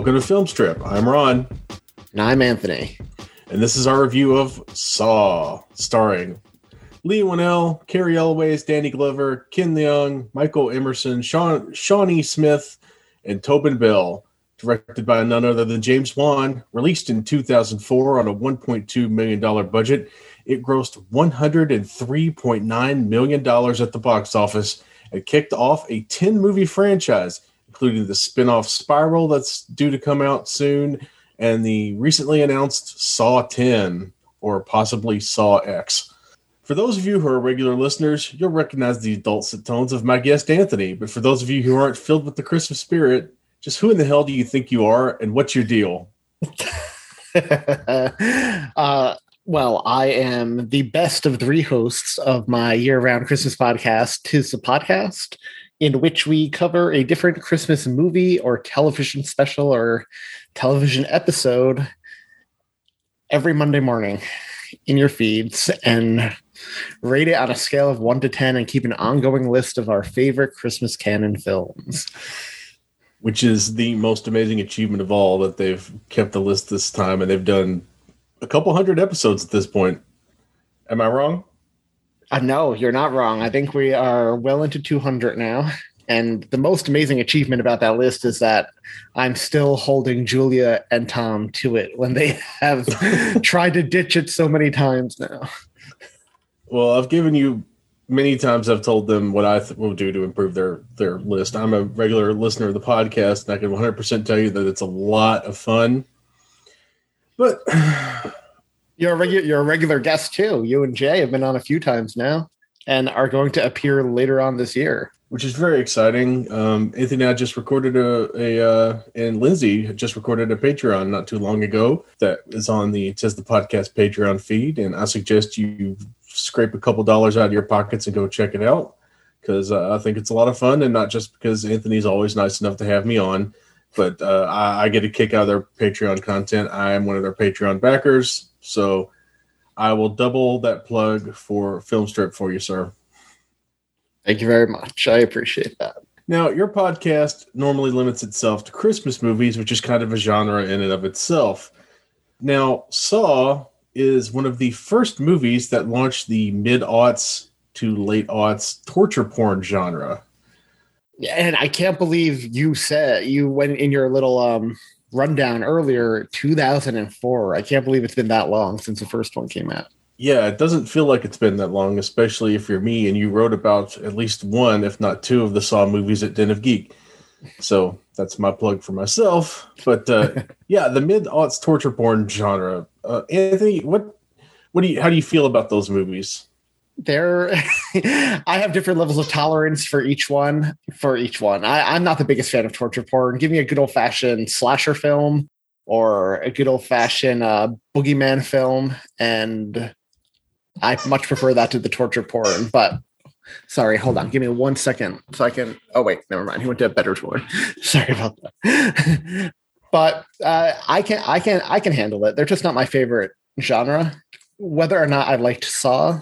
Welcome to Film Strip. I'm Ron, And I'm Anthony. and this is our review of Saw, starring Leigh Whannell, Cary Elwes, Danny Glover, Ken Leung, Michael Emerson, Sean, Shawnee Smith, and Tobin Bell. Directed by none other than James Wan, released in 2004 on a $1.2 million budget, it grossed $103.9 million at the box office and kicked off a 10 movie franchise, including the spin off Spiral that's due to come out soon and the recently announced Saw 10 or possibly Saw X. For those of you who are regular listeners, you'll recognize the dulcet tones of my guest Anthony. But for those of you who aren't filled with the Christmas spirit, just who in the hell do you think you are and what's your deal? uh, well, I am the best of three hosts of my year round Christmas podcast, Tis the Podcast, in which we cover a different Christmas movie or television special or television episode every Monday morning in your feeds and rate it on a scale of one to 10 and keep an ongoing list of our favorite Christmas canon films. Which is the most amazing achievement of all that they've kept the list this time and they've done a couple hundred episodes at this point. Am I wrong? Uh, no, you're not wrong. I think we are well into 200 now. And the most amazing achievement about that list is that I'm still holding Julia and Tom to it when they have tried to ditch it so many times now. Well, I've given you many times. I've told them what I th- will do to improve their their list. I'm a regular listener of the podcast, and I can 100 percent tell you that it's a lot of fun. But You're a, regu- you're a regular guest too. You and Jay have been on a few times now and are going to appear later on this year. which is very exciting. Um, Anthony and I just recorded a, a uh, and Lindsay just recorded a Patreon not too long ago that is on the Tis the Podcast Patreon feed, and I suggest you scrape a couple dollars out of your pockets and go check it out because uh, I think it's a lot of fun, and not just because Anthony's always nice enough to have me on, but uh, I, I get a kick out of their Patreon content. I am one of their Patreon backers, so I will double that plug for Film Strip for you, sir. Thank you very much. I appreciate that. Now, your podcast normally limits itself to Christmas movies, which is kind of a genre in and of itself. Now, Saw is one of the first movies that launched the mid aughts to late aughts torture porn genre. And I can't believe you said you went in your little um rundown earlier 2004. I can't believe it's been that long since the first one came out. Yeah, it doesn't feel like it's been that long, especially if you're me and you wrote about at least one, if not two, of the Saw movies at Den of Geek. So that's my plug for myself. But uh, yeah, the mid aughts torture porn genre. Uh, Anthony, what what do you how do you feel about those movies? There I have different levels of tolerance for each one. For each one. I, I'm not the biggest fan of torture porn. Give me a good old fashioned slasher film or a good old fashioned uh, boogeyman film, and I much prefer that to the torture porn. But sorry, hold on. Give me one second so I can. Oh wait, never mind. He went to a better tour. sorry about that. but uh, I can, I can, I can handle it. They're just not my favorite genre. Whether or not I liked Saw,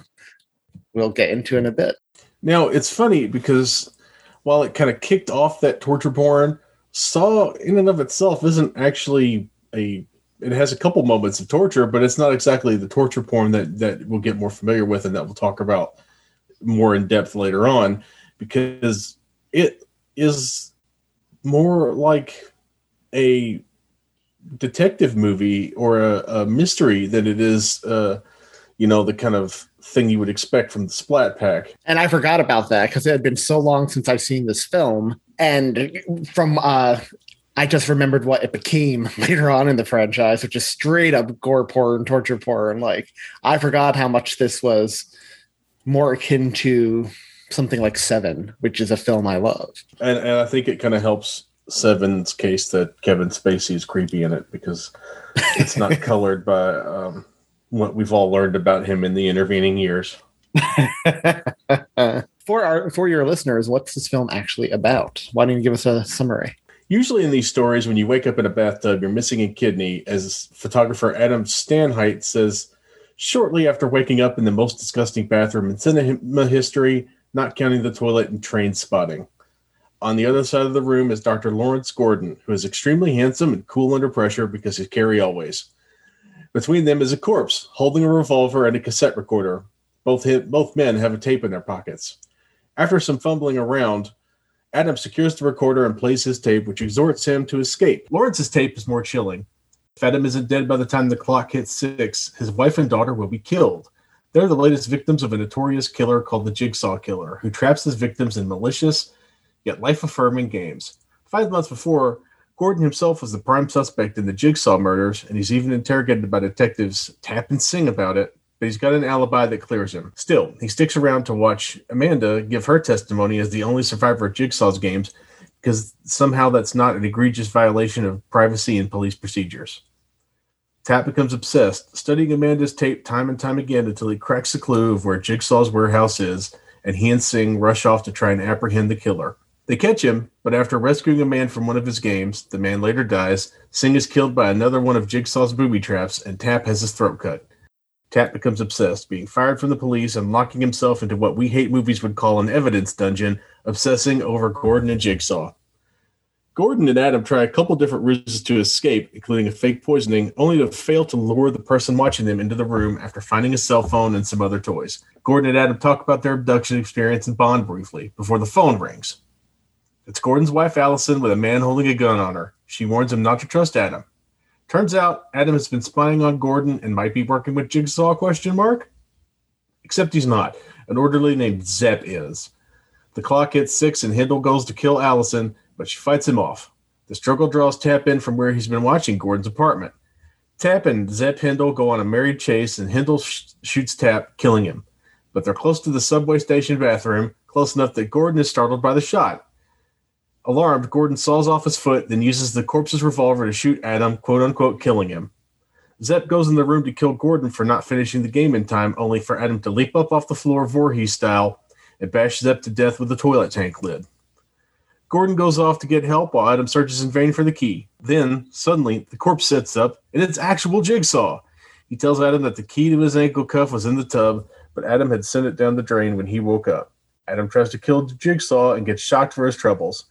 we'll get into in a bit. Now it's funny because while it kind of kicked off that torture porn, Saw in and of itself isn't actually a. It has a couple moments of torture, but it's not exactly the torture porn that that we'll get more familiar with and that we'll talk about more in depth later on, because it is more like a detective movie or a, a mystery than it is, uh, you know, the kind of thing you would expect from the Splat Pack. And I forgot about that because it had been so long since I've seen this film. And from uh I just remembered what it became later on in the franchise, which is straight up gore porn, torture porn. Like I forgot how much this was more akin to something like Seven, which is a film I love. and, and I think it kind of helps Seven's case that Kevin Spacey is creepy in it because it's not colored by um, what we've all learned about him in the intervening years. for our for your listeners, what's this film actually about? Why don't you give us a summary? Usually in these stories, when you wake up in a bathtub, you're missing a kidney, as photographer Adam Stanheight says shortly after waking up in the most disgusting bathroom in cinema history, not counting the toilet and Trainspotting. On the other side of the room is Dr. Lawrence Gordon, who is extremely handsome and cool under pressure because he's Cary Elwes. Between them is a corpse holding a revolver and a cassette recorder. Both, both men have a tape in their pockets. After some fumbling around, Adam secures the recorder and plays his tape, which exhorts him to escape. Lawrence's tape is more chilling. If Adam isn't dead by the time the clock hits six, his wife and daughter will be killed. They're the latest victims of a notorious killer called the Jigsaw Killer, who traps his victims in malicious yet life affirming games. Five months before, Gordon himself was the prime suspect in the Jigsaw murders, and he's even interrogated by detectives Tapp and Sing about it, but he's got an alibi that clears him. Still, he sticks around to watch Amanda give her testimony as the only survivor of Jigsaw's games because somehow that's not an egregious violation of privacy and police procedures. Tapp becomes obsessed, studying Amanda's tape time and time again until he cracks the clue of where Jigsaw's warehouse is, and he and Sing rush off to try and apprehend the killer. They catch him, but after rescuing a man from one of his games, the man later dies. Sing is killed by another one of Jigsaw's booby traps, and Tapp has his throat cut. Tapp becomes obsessed, being fired from the police and locking himself into what we hate movies would call an evidence dungeon, obsessing over Gordon and Jigsaw. Gordon and Adam try a couple different ruses to escape, including a fake poisoning, only to fail to lure the person watching them into the room after finding a cell phone and some other toys. Gordon and Adam talk about their abduction experience and bond briefly before the phone rings. It's Gordon's wife Allison with a man holding a gun on her. She warns him not to trust Adam. Turns out Adam has been spying on Gordon and might be working with Jigsaw question mark? Except he's not. An orderly named Zep is. The clock hits six and Hindle goes to kill Allison, but she fights him off. The struggle draws Tapp in from where he's been watching Gordon's apartment. Tapp and Zep Hindle go on a married chase, and Hindle sh- shoots Tapp, killing him. But they're close to the subway station bathroom, close enough that Gordon is startled by the shot. Alarmed, Gordon saws off his foot, then uses the corpse's revolver to shoot Adam, quote unquote, killing him. Zep goes in the room to kill Gordon for not finishing the game in time, only for Adam to leap up off the floor Voorhees style and bash Zep to death with the toilet tank lid. Gordon goes off to get help while Adam searches in vain for the key. Then, suddenly, the corpse sets up, and it's actual Jigsaw. He tells Adam that the key to his ankle cuff was in the tub, but Adam had sent it down the drain when he woke up. Adam tries to kill Jigsaw and gets shocked for his troubles.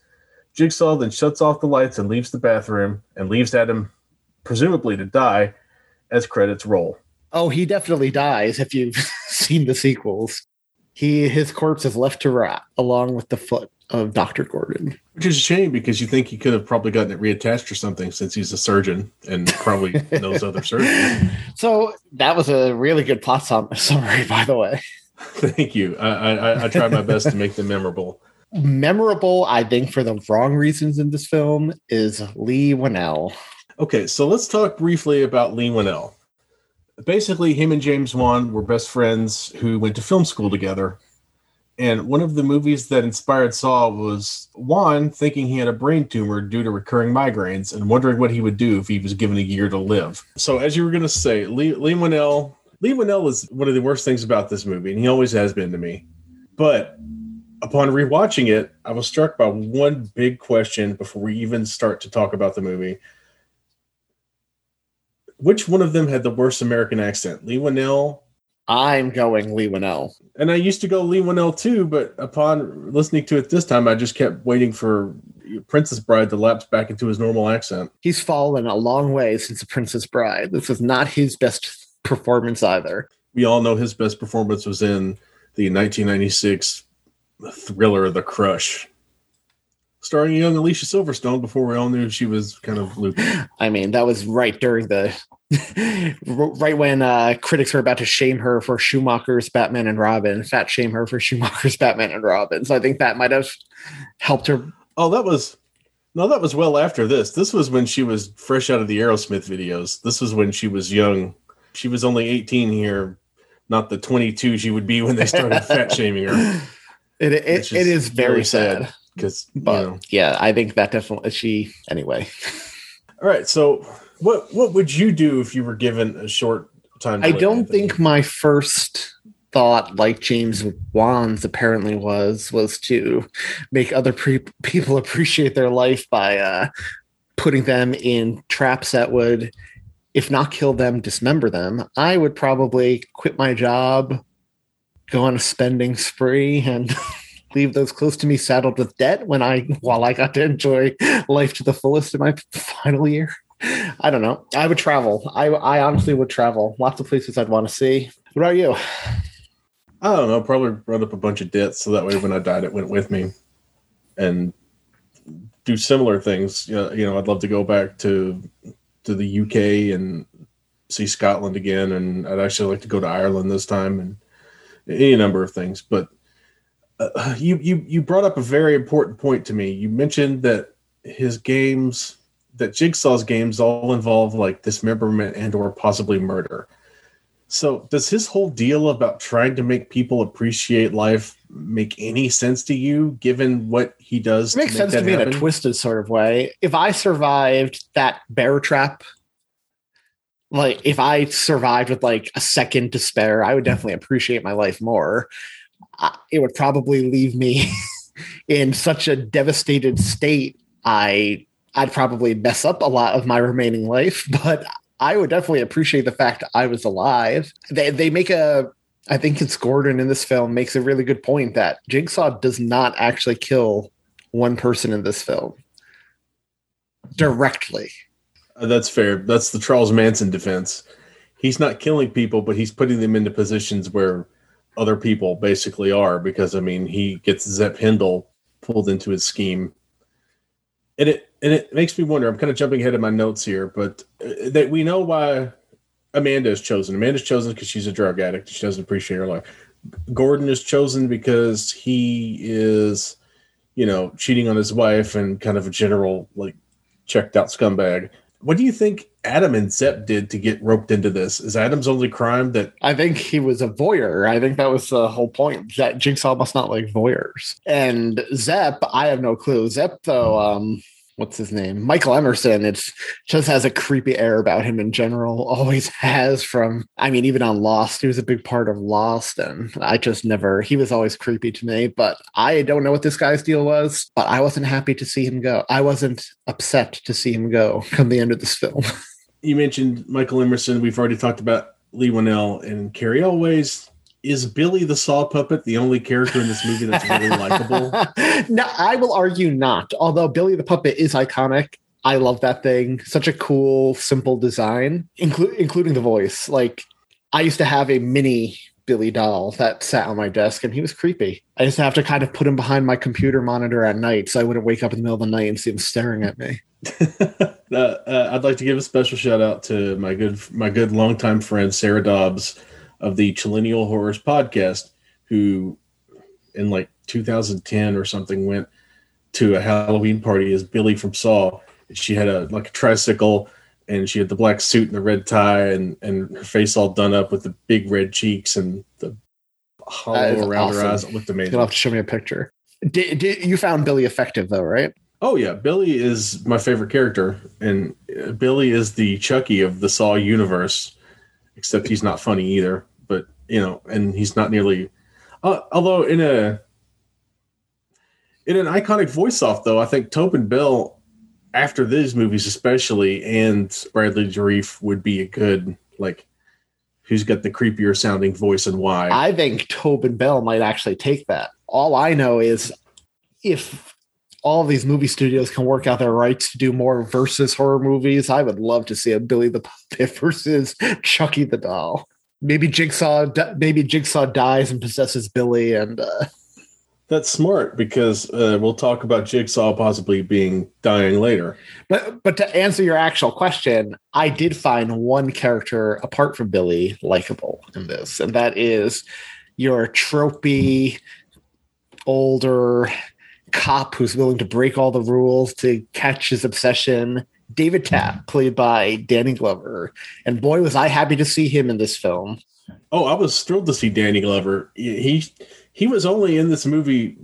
Jigsaw then shuts off the lights and leaves the bathroom and leaves Adam, presumably to die, as credits roll. Oh, he definitely dies if you've seen the sequels. He his corpse is left to rot along with the foot of Dr. Gordon. Which is a shame because you think he could have probably gotten it reattached or something since he's a surgeon and probably knows other surgeons. So that was a really good plot summary, by the way. Thank you. I, I, I tried my best to make them memorable. Memorable, I think, for the wrong reasons in this film is Leigh Whannell. Okay, so let's talk briefly about Leigh Whannell. Basically, him and James Wan were best friends who went to film school together. And one of the movies that inspired Saw was Wan thinking he had a brain tumor due to recurring migraines and wondering what he would do if he was given a year to live. So, as you were going to say, Lee, Leigh Whannell, Leigh Whannell is one of the worst things about this movie, and he always has been to me. But upon rewatching it, I was struck by one big question before we even start to talk about the movie. Which one of them had the worst American accent, Leigh Whannell? I'm going Leigh Whannell. And I used to go Leigh Whannell too, but upon listening to it this time, I just kept waiting for Princess Bride to lapse back into his normal accent. He's fallen a long way since The Princess Bride. This was not his best performance either. We all know his best performance was in the 1996 thriller The Crush, starring young Alicia Silverstone before we all knew she was kind of loopy. I mean, that was right during the right when uh, critics were about to shame her for Schumacher's Batman and Robin, fat shame her for Schumacher's Batman and Robin. So I think that might have helped her. Oh, that was no, that was well after this. This was when she was fresh out of the Aerosmith videos. This was when she was young. She was only 18 here, not the 22 she would be when they started fat shaming her. It it, it is very really sad. because you But know. yeah, I think that definitely she anyway. All right, so what what would you do if you were given a short time? to I don't Anthony? think my first thought, like James Wan's apparently was, was to make other pre- people appreciate their life by uh, putting them in traps that would, if not kill them, dismember them. I would probably quit my job, go on a spending spree, and leave those close to me saddled with debt when I while I got to enjoy life to the fullest in my final year. I don't know. I would travel. I I honestly would travel. Lots of places I'd want to see. What about you? I don't know. Probably run up a bunch of debts so that way when I died, it went with me, and do similar things. You know, you know, I'd love to go back to to the UK and see Scotland again, and I'd actually like to go to Ireland this time, and any number of things. But uh, you you you brought up a very important point to me. You mentioned that his games, that Jigsaw's games, all involve like dismemberment and or possibly murder. So, does his whole deal about trying to make people appreciate life make any sense to you, given what he does? It makes make sense to me in a twisted sort of way. If I survived that bear trap, like if I survived with like a second to spare, I would hmm. definitely appreciate my life more. It would probably leave me in such a devastated state. I I'd probably mess up a lot of my remaining life, but I would definitely appreciate the fact I was alive. They they make a I think it's Gordon in this film makes a really good point that Jigsaw does not actually kill one person in this film directly. That's fair. That's the Charles Manson defense. He's not killing people, but he's putting them into positions where other people basically are. Because I mean, he gets Zep Hindle pulled into his scheme, and it and it makes me wonder. I'm kind of jumping ahead of my notes here, but uh, that we know why Amanda is chosen. Amanda's chosen because she's a drug addict. She doesn't appreciate her life. Gordon is chosen because he is, you know, cheating on his wife and kind of a general like checked out scumbag. What do you think Adam and Zep did to get roped into this? Is Adam's only crime that I think he was a voyeur. I think that was the whole point. That Jigsaw must not like voyeurs. And Zep, I have no clue. Zep, though, um, what's his name? Michael Emerson. It's just has a creepy air about him in general. Always has. From I mean, even on Lost, he was a big part of Lost, and I just never. He was always creepy to me. But I don't know what this guy's deal was. But I wasn't happy to see him go. I wasn't upset to see him go come the end of this film. you mentioned Michael Emerson? We've already talked about Leigh Whannell and Cary Elwes. Is Billy the Saw puppet the only character in this movie that's really likable? no, I will argue not. Although Billy the Puppet is iconic. I love that thing. Such a cool, simple design, inclu- including the voice. Like, I used to have a mini Billy doll that sat on my desk, and he was creepy. I used to have to kind of put him behind my computer monitor at night so I wouldn't wake up in the middle of the night and see him staring at me. uh, uh, I'd like to give a special shout out to my good my good longtime friend Sarah Dobbs of the Chillennial Horrors podcast, who in like 2010 or something went to a Halloween party as Billy from Saw. She had a like a tricycle and she had the black suit and the red tie and and her face all done up with the big red cheeks and the hollow around her eyes. It looked amazing. You'll have to show me a picture. Did, did, you found Billy effective, though, right? Oh yeah, Billy is my favorite character, and uh, Billy is the Chucky of the Saw universe, except he's not funny either. But you know, and he's not nearly. Uh, although in a in an iconic voice off, though, I think Tobin Bell, after these movies especially, and Bradley Dourif would be a good like. Who's got the creepier sounding voice and why? I think Tobin Bell might actually take that. All I know is if all of these movie studios can work out their rights to do more versus horror movies, I would love to see a Billy the Puppet versus Chucky the Doll. Maybe Jigsaw, maybe Jigsaw dies and possesses Billy, and uh, That's smart because uh, we'll talk about Jigsaw possibly being dying later. but but to answer your actual question, I did find one character apart from Billy likable in this, and that is your tropey older cop who's willing to break all the rules to catch his obsession. David Tapp, played by Danny Glover, and boy was I happy to see him in this film. Oh, I was thrilled to see Danny Glover. He he was only in this movie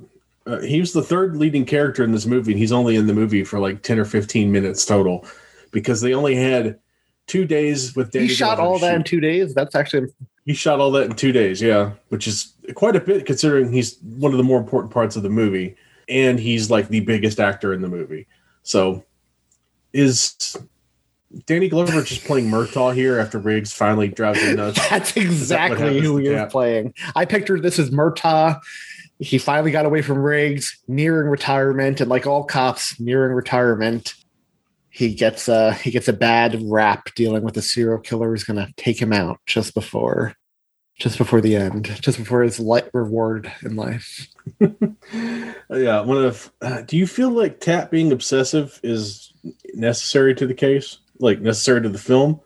Uh, he was the third leading character in this movie, and he's only in the movie for like ten or fifteen minutes total, because they only had two days with Danny. he shot Glover all that in two days. That's actually He shot all that in two days, yeah, which is quite a bit considering he's one of the more important parts of the movie, and he's like the biggest actor in the movie. So, is Danny Glover just playing Murtaugh here after Riggs finally drives him nuts? That's exactly happens who he is playing. I pictured this as Murtaugh. He finally got away from Riggs, nearing retirement, and like all cops nearing retirement, he gets a he gets a bad rap dealing with a serial killer who's going to take him out just before just before the end, just before his light reward in life. yeah, one of. Uh, do you feel like Tapp being obsessive is necessary to the case, like necessary to the film?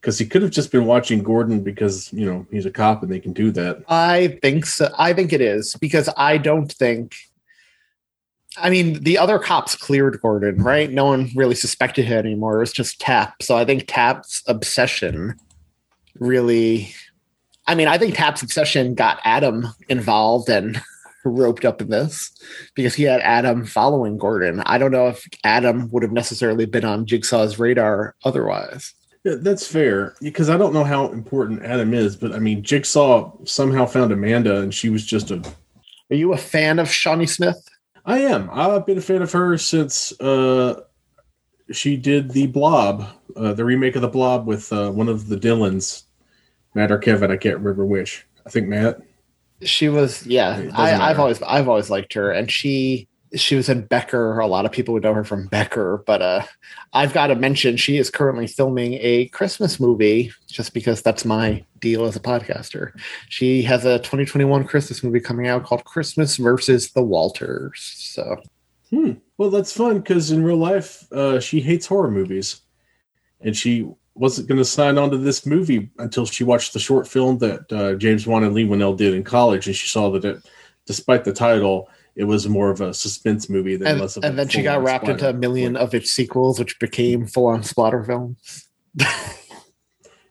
Because he could have just been watching Gordon because you know he's a cop and they can do that. I think so. I think it is because I don't think. I mean, the other cops cleared Gordon, right? No one really suspected him anymore. It was just Tapp. So I think Tapp's obsession really. I mean, I think Tapp's obsession got Adam involved and roped up in this because he had Adam following Gordon. I don't know if Adam would have necessarily been on Jigsaw's radar otherwise. Yeah, that's fair because I don't know how important Adam is, but I mean, Jigsaw somehow found Amanda and she was just a. Are you a fan of Shawnee Smith? I am. I've been a fan of her since uh, she did the Blob, uh, the remake of the Blob with uh, one of the Dylans, Matt or Kevin. I can't remember which. I think Matt. She was, yeah. I, I've always, I've always liked her, and she, she was in Becker. A lot of people would know her from Becker, but uh, I've got to mention she is currently filming a Christmas movie, just because that's my deal as a podcaster. She has a 2021 Christmas movie coming out called Christmas versus the Walters. So Hmm. Well, that's fun because in real life, uh, she hates horror movies, and she wasn't going to sign on to this movie until she watched the short film that uh, James Wan and Leigh Whannell did in college, and she saw that it, despite the title, it was more of a suspense movie than and, less of and then she got full-on wrapped into a million of its sequels, which became full on splatter films.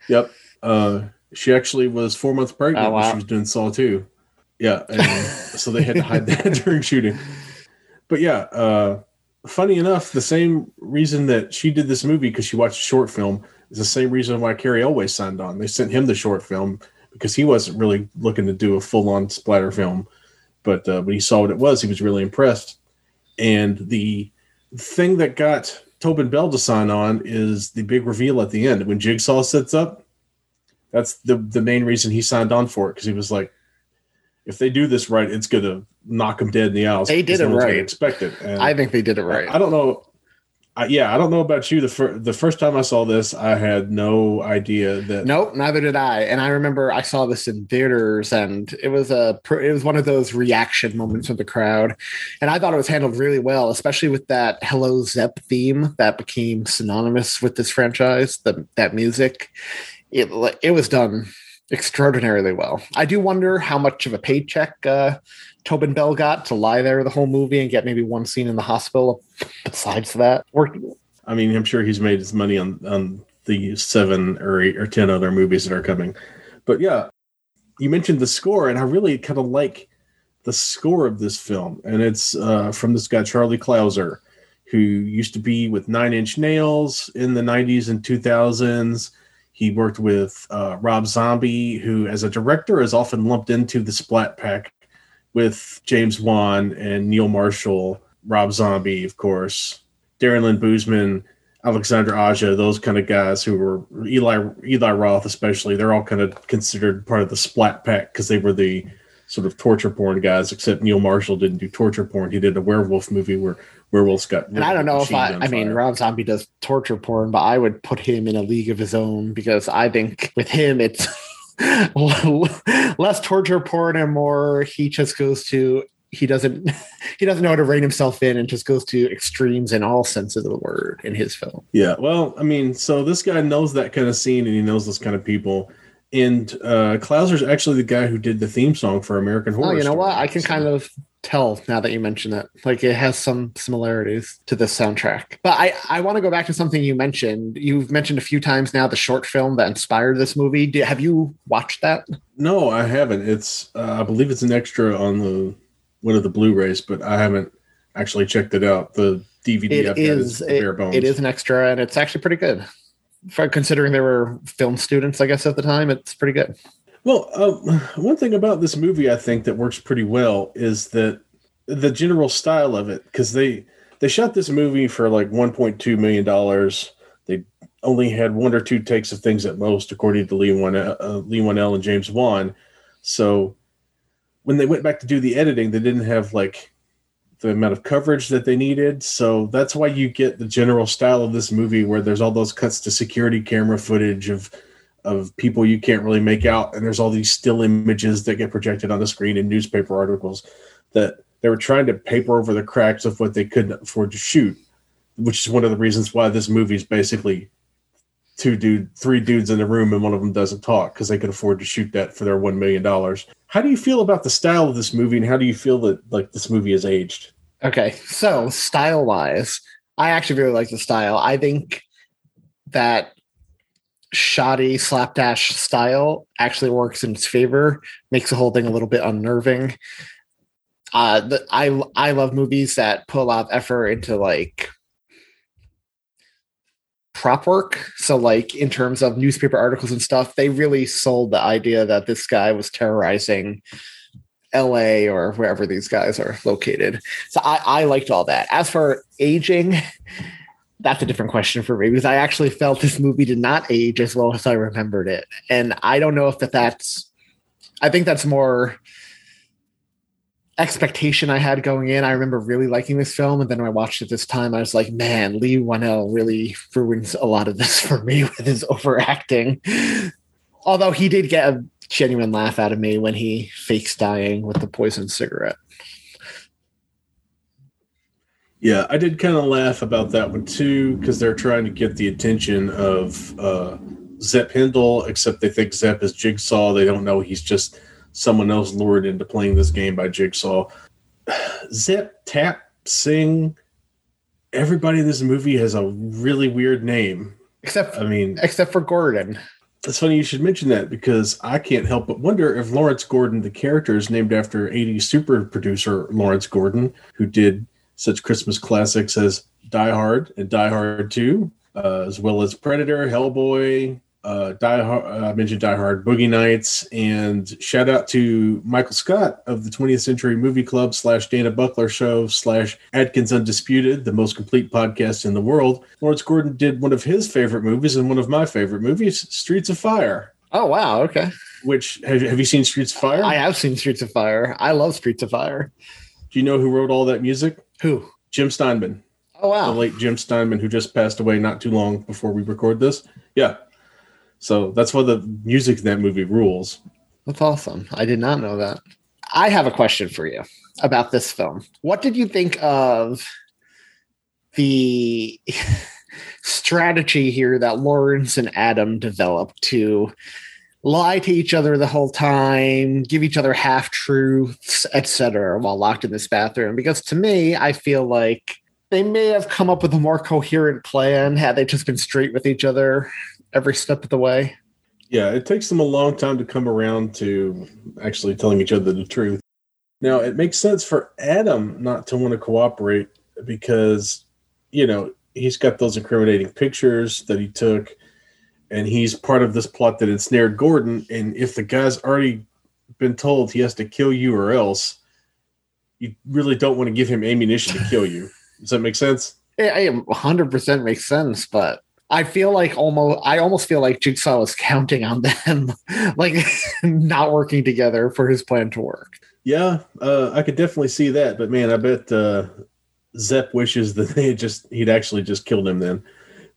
Yep. Uh, she actually was four months pregnant Oh, when she was doing Saw 2. Yeah. And so they had to hide that during shooting. But yeah, uh, funny enough, the same reason that she did this movie because she watched a short film is the same reason why Cary Elwes signed on. They sent him the short film because he wasn't really looking to do a full on splatter film. But uh, when he saw what it was, he was really impressed. And the thing that got Tobin Bell to sign on is the big reveal at the end when Jigsaw sets up. That's the the main reason he signed on for it because he was like, if they do this right, it's gonna knock him dead in the aisles. They did it no one's gonna right. Expect it. And I think they did it right. I, I don't know. I, yeah, I don't know about you. The fir- the first time I saw this, I had no idea that. Nope, neither did I. And I remember I saw this in theaters, and it was a it was one of those reaction moments with the crowd, and I thought it was handled really well, especially with that "Hello Zep" theme that became synonymous with this franchise. The that music, it it was done extraordinarily well. I do wonder how much of a paycheck uh, Tobin Bell got to lie there the whole movie and get maybe one scene in the hospital. Besides that, I mean, I'm sure he's made his money on on the seven or eight or ten other movies that are coming. But yeah, you mentioned the score, and I really kind of like the score of this film, and it's uh, from this guy Charlie Clouser, who used to be with Nine Inch Nails in the '90s and 2000s. He worked with uh, Rob Zombie, who, as a director, is often lumped into the Splat Pack with James Wan and Neil Marshall, Rob Zombie, of course, Darren Lynn Bousman, Alexander Aja, those kind of guys who were Eli Eli Roth, especially. They're all kind of considered part of the Splat Pack because they were the sort of torture porn guys. Except Neil Marshall didn't do torture porn; he did a werewolf movie where werewolves got. And I don't know if I, I mean. Rob Zombie does torture porn, but I would put him in a league of his own because I think with him, it's less torture porn and more he just goes to, he doesn't, he doesn't know how to rein himself in and just goes to extremes in all senses of the word in his film. Yeah, well, I mean, so this guy knows that kind of scene and he knows those kind of people. And uh Clouser's actually the guy who did the theme song for American Horror. Oh, you know Story. what? I can kind of tell now that you mention it. Like it has some similarities to this soundtrack. But I, I want to go back to something you mentioned. You've mentioned a few times now the short film that inspired this movie. Do, have you watched that? No, I haven't. It's uh, I believe it's an extra on the one of the Blu-rays, but I haven't actually checked it out. The DVD It I've is is the it, bare bones. it is an extra, and it's actually pretty good. Considering they were film students, I guess at the time, it's pretty good. Well, um, one thing about this movie I think that works pretty well is that the general style of it, because they they shot this movie for like 1.2 million dollars. They only had one or two takes of things at most, according to Lee One uh, Lee One and James Wan. So when they went back to do the editing, they didn't have like the amount of coverage that they needed. So that's why you get the general style of this movie, where there's all those cuts to security camera footage of of people you can't really make out, and there's all these still images that get projected on the screen in newspaper articles that they were trying to paper over the cracks of what they couldn't afford to shoot, which is one of the reasons why this movie is basically two dude, three dudes in the room, and one of them doesn't talk because they could afford to shoot that for their one million dollars. How do you feel about the style of this movie, and how do you feel that like this movie is aged? Okay, so style wise, I actually really like the style. I think that shoddy slapdash style actually works in its favor, makes the whole thing a little bit unnerving. Uh, the, I I love movies that put a lot of effort into like prop work. So, like in terms of newspaper articles and stuff, they really sold the idea that this guy was terrorizing LA or wherever these guys are located. So I, I liked all that. As for aging, that's a different question for me because I actually felt this movie did not age as well as I remembered it, and I don't know if that that's. I think that's more expectation I had going in. I remember really liking this film, and then when I watched it this time, I was like, "Man, Leigh Whannell really ruins a lot of this for me with his overacting." Although he did get a genuine laugh out of me when he fakes dying with the poison cigarette. Yeah, I did kind of laugh about that one too because they're trying to get the attention of uh, Zep Hindle, except they think Zep is Jigsaw. They don't know he's just someone else lured into playing this game by Jigsaw. Zip, Tapp, Sing, everybody in this movie has a really weird name. Except I mean, except for Gordon. it's funny you should mention that because I can't help but wonder if Lawrence Gordon, the character, is named after 80s super producer Lawrence Gordon, who did such Christmas classics as Die Hard and Die Hard 2, uh, as well as Predator, Hellboy, uh, Die Hard, uh, I mentioned Die Hard, Boogie Nights, and shout out to Michael Scott of the 20th Century Movie Club slash Dana Buckler Show slash Atkins Undisputed, the most complete podcast in the world. Lawrence Gordon did one of his favorite movies and one of my favorite movies, Streets of Fire. Oh wow, okay. Which have, have you seen Streets of Fire? I have seen Streets of Fire. I love Streets of Fire. Do you know who wrote all that music? Who? Jim Steinman, Oh wow. the late Jim Steinman, who just passed away not too long before we record this. Yeah. So that's why the music in that movie rules. That's awesome. I did not know that. I have a question for you about this film. What did you think of the strategy here that Lawrence and Adam developed to lie to each other the whole time, give each other half truths, etc., while locked in this bathroom? Because to me, I feel like they may have come up with a more coherent plan had they just been straight with each other every step of the way. Yeah, it takes them a long time to come around to actually telling each other the truth. Now, it makes sense for Adam not to want to cooperate because, you know, he's got those incriminating pictures that he took, and he's part of this plot that ensnared Gordon. And if the guy's already been told he has to kill you or else, you really don't want to give him ammunition to kill you. Does that make sense? Yeah, I 100% makes sense, but I feel like almost I almost feel like Jigsaw was counting on them like not working together for his plan to work. Yeah, uh, I could definitely see that, but man, I bet uh, Zep wishes that they had just he'd actually just killed him then.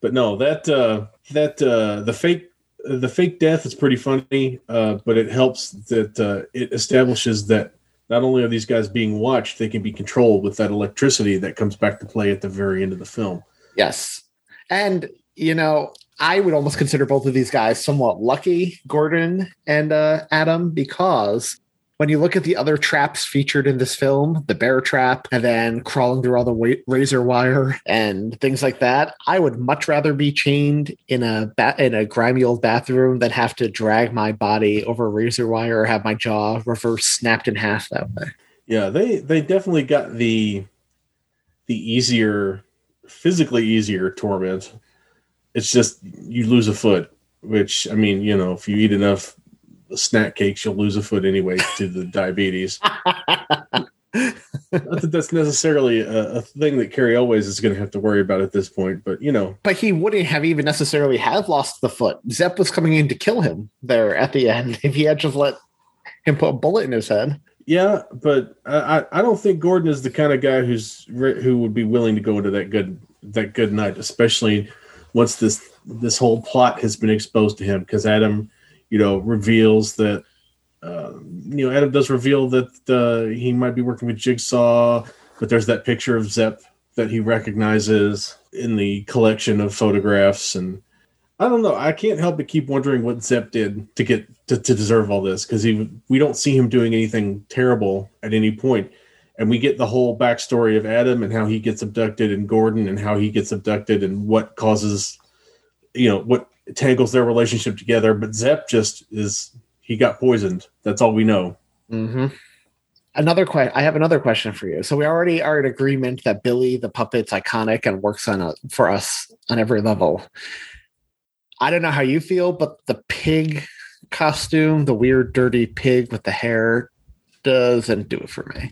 But no, that uh, that uh, the fake the fake death is pretty funny, uh, but it helps that uh, it establishes that not only are these guys being watched, they can be controlled with that electricity that comes back to play at the very end of the film. Yes. And you know, I would almost consider both of these guys somewhat lucky, Gordon and uh, Adam, because when you look at the other traps featured in this film, the bear trap, and then crawling through all the wa- razor wire and things like that, I would much rather be chained in a ba- in a grimy old bathroom than have to drag my body over razor wire or have my jaw reverse snapped in half that way. Yeah, they they definitely got the the easier, physically easier torment. It's just you lose a foot, which I mean, you know, if you eat enough snack cakes, you'll lose a foot anyway to the diabetes. Not that that's necessarily a, a thing that Cary Elwes is going to have to worry about at this point, but you know, but he wouldn't have even necessarily have lost the foot. Zep was coming in to kill him there at the end if he had just let him put a bullet in his head. Yeah, but I, I don't think Gordon is the kind of guy who's who would be willing to go into that good that good night, especially once this this whole plot has been exposed to him. Because Adam, you know, reveals that uh, you know Adam does reveal that uh, he might be working with Jigsaw, but there's that picture of Zep that he recognizes in the collection of photographs and I don't know. I can't help but keep wondering what Zep did to get to, to deserve all this because he we don't see him doing anything terrible at any point, and we get the whole backstory of Adam and how he gets abducted, and Gordon and how he gets abducted, and what causes, you know, what tangles their relationship together. But Zep just is he got poisoned. That's all we know. Mm-hmm. Another question. I have another question for you. So we already are in agreement that Billy the puppet's iconic and works on a, for us on every level. I don't know how you feel, but the pig costume, the weird, dirty pig with the hair, doesn't do it for me.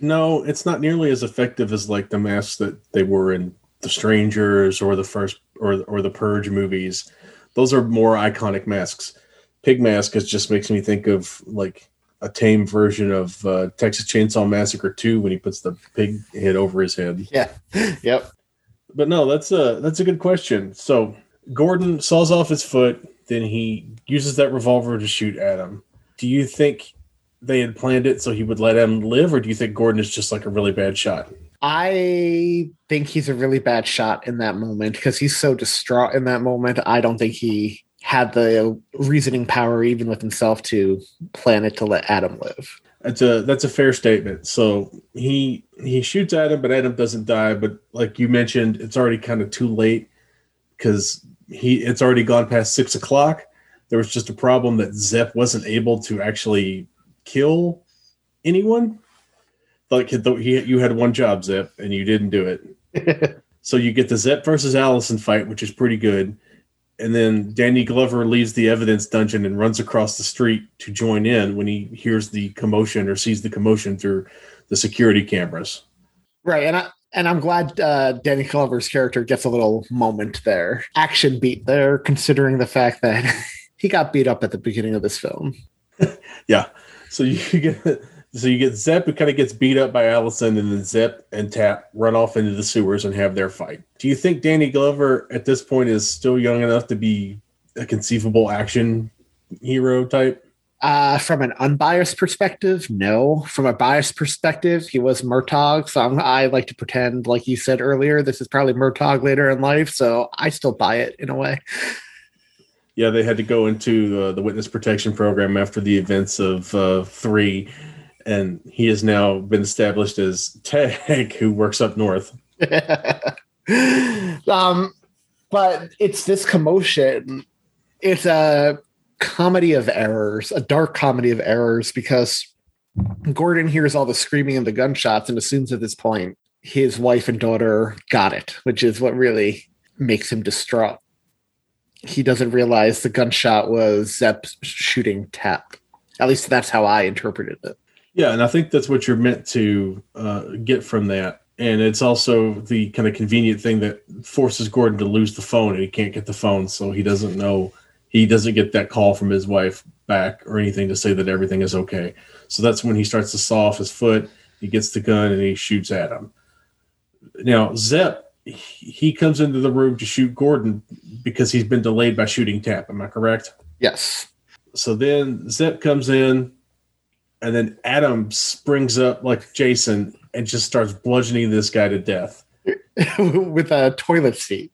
No, it's not nearly as effective as like the masks that they were in The Strangers or the first or or the Purge movies. Those are more iconic masks. Pig mask is just makes me think of like a tame version of uh, Texas Chainsaw Massacre 2 when he puts the pig head over his head. Yeah. Yep. But no, that's a that's a good question. So Gordon saws off his foot, then he uses that revolver to shoot Adam. Do you think they had planned it so he would let Adam live, or do you think Gordon is just like a really bad shot? I think he's a really bad shot in that moment because he's so distraught in that moment. I don't think he had the reasoning power even with himself to plan it to let Adam live. That's a that's a fair statement. So he he shoots Adam, but Adam doesn't die. But like you mentioned, it's already kind of too late because he it's already gone past six o'clock. There was just a problem that Zep wasn't able to actually kill anyone. Like he, you had one job, Zep, and you didn't do it. so you get the Zep versus Allison fight, which is pretty good. And then Danny Glover leaves the evidence dungeon and runs across the street to join in when he hears the commotion or sees the commotion through the security cameras. Right, and I, and I'm glad uh, Danny Glover's character gets a little moment there, action beat there, considering the fact that he got beat up at the beginning of this film. yeah, so you get so you get Zep who kind of gets beat up by Allison, and then Zep and Tapp run off into the sewers and have their fight. Do you think Danny Glover at this point is still young enough to be a conceivable action hero type? Uh, from an unbiased perspective, no. From a biased perspective, he was Murtaugh. So I'm, i like to pretend, like you said earlier, this is probably Murtaugh later in life. So I still buy it in a way. Yeah, they had to go into the witness protection program after the events of uh, three, and he has now been established as Tag, who works up north. um, but it's this commotion. It's a comedy of errors, a dark comedy of errors, because Gordon hears all the screaming and the gunshots and assumes at this point his wife and daughter got it, which is what really makes him distraught. He doesn't realize the gunshot was Zep shooting Tapp. At least that's how I interpreted it. Yeah, and I think that's what you're meant to uh, get from that. And it's also the kind of convenient thing that forces Gordon to lose the phone, and he can't get the phone, so he doesn't know he doesn't get that call from his wife back or anything to say that everything is okay. So that's when he starts to saw off his foot. He gets the gun and he shoots at him. Now, Zep, he comes into the room to shoot Gordon because he's been delayed by shooting Tapp. Am I correct? Yes. So then Zep comes in, and then Adam springs up like Jason and just starts bludgeoning this guy to death with a toilet seat.